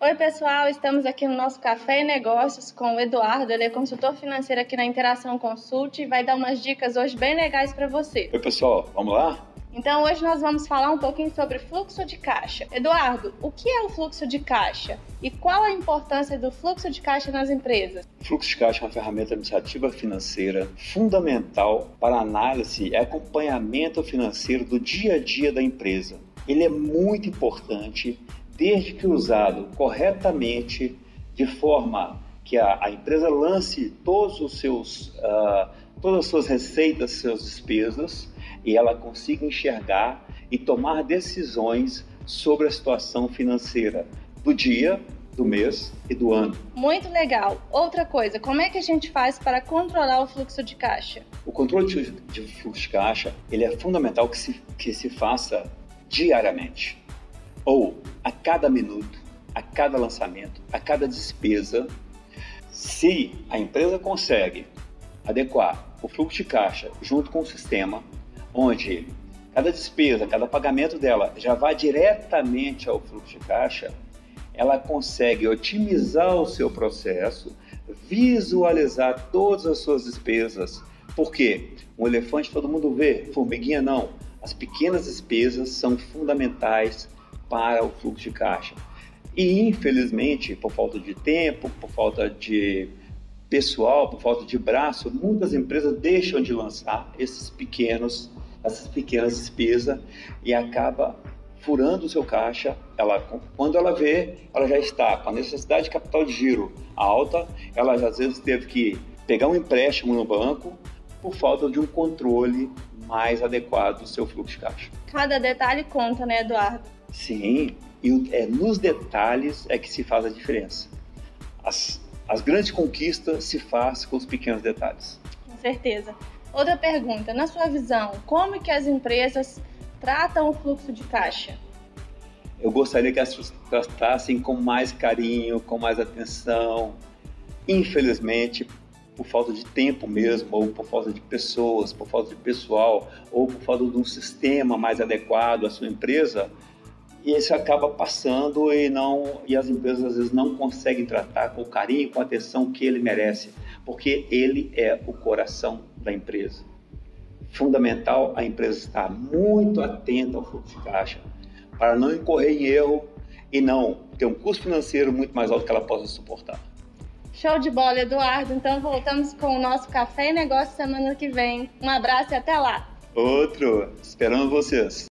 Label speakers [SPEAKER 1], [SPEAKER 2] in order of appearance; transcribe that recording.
[SPEAKER 1] Oi, pessoal, estamos aqui no nosso Café e Negócios com o Eduardo, ele é consultor financeiro aqui na Interação Consult e vai dar umas dicas hoje bem legais para você.
[SPEAKER 2] Oi, pessoal, vamos lá?
[SPEAKER 1] Então, hoje nós vamos falar um pouquinho sobre fluxo de caixa. Eduardo, o que é o fluxo de caixa e qual a importância do fluxo de caixa nas empresas?
[SPEAKER 2] O fluxo de caixa é uma ferramenta administrativa financeira fundamental para análise e acompanhamento financeiro do dia a dia da empresa. Ele é muito importante desde que usado corretamente, de forma que a, a empresa lance todos os seus, uh, todas as suas receitas, suas despesas, e ela consiga enxergar e tomar decisões sobre a situação financeira do dia, do mês e do ano.
[SPEAKER 1] Muito legal. Outra coisa, como é que a gente faz para controlar o fluxo de caixa?
[SPEAKER 2] O controle de, de fluxo de caixa ele é fundamental que se, que se faça diariamente ou a cada minuto, a cada lançamento, a cada despesa, se a empresa consegue adequar o fluxo de caixa junto com o sistema, onde cada despesa, cada pagamento dela já vai diretamente ao fluxo de caixa, ela consegue otimizar o seu processo, visualizar todas as suas despesas. Porque um elefante todo mundo vê, formiguinha não. As pequenas despesas são fundamentais para o fluxo de caixa. E infelizmente, por falta de tempo, por falta de pessoal, por falta de braço, muitas empresas deixam de lançar esses pequenos, essas pequenas despesas e acaba furando o seu caixa. Ela, quando ela vê, ela já está com a necessidade de capital de giro alta, ela já, às vezes teve que pegar um empréstimo no banco por falta de um controle mais adequado do seu fluxo de caixa.
[SPEAKER 1] Cada detalhe conta, né, Eduardo?
[SPEAKER 2] Sim, e é nos detalhes é que se faz a diferença. As, as grandes conquistas se faz com os pequenos detalhes.
[SPEAKER 1] Com certeza. Outra pergunta, na sua visão, como que as empresas tratam o fluxo de caixa?
[SPEAKER 2] Eu gostaria que elas tratassem com mais carinho, com mais atenção. Infelizmente, por falta de tempo mesmo, ou por falta de pessoas, por falta de pessoal, ou por falta de um sistema mais adequado à sua empresa, e isso acaba passando e não e as empresas às vezes não conseguem tratar com o carinho, com a atenção que ele merece, porque ele é o coração da empresa. Fundamental a empresa estar muito atenta ao fluxo de caixa para não incorrer em erro e não ter um custo financeiro muito mais alto que ela possa suportar.
[SPEAKER 1] Show de bola, Eduardo. Então voltamos com o nosso Café e Negócio semana que vem. Um abraço e até lá.
[SPEAKER 2] Outro. Esperando vocês.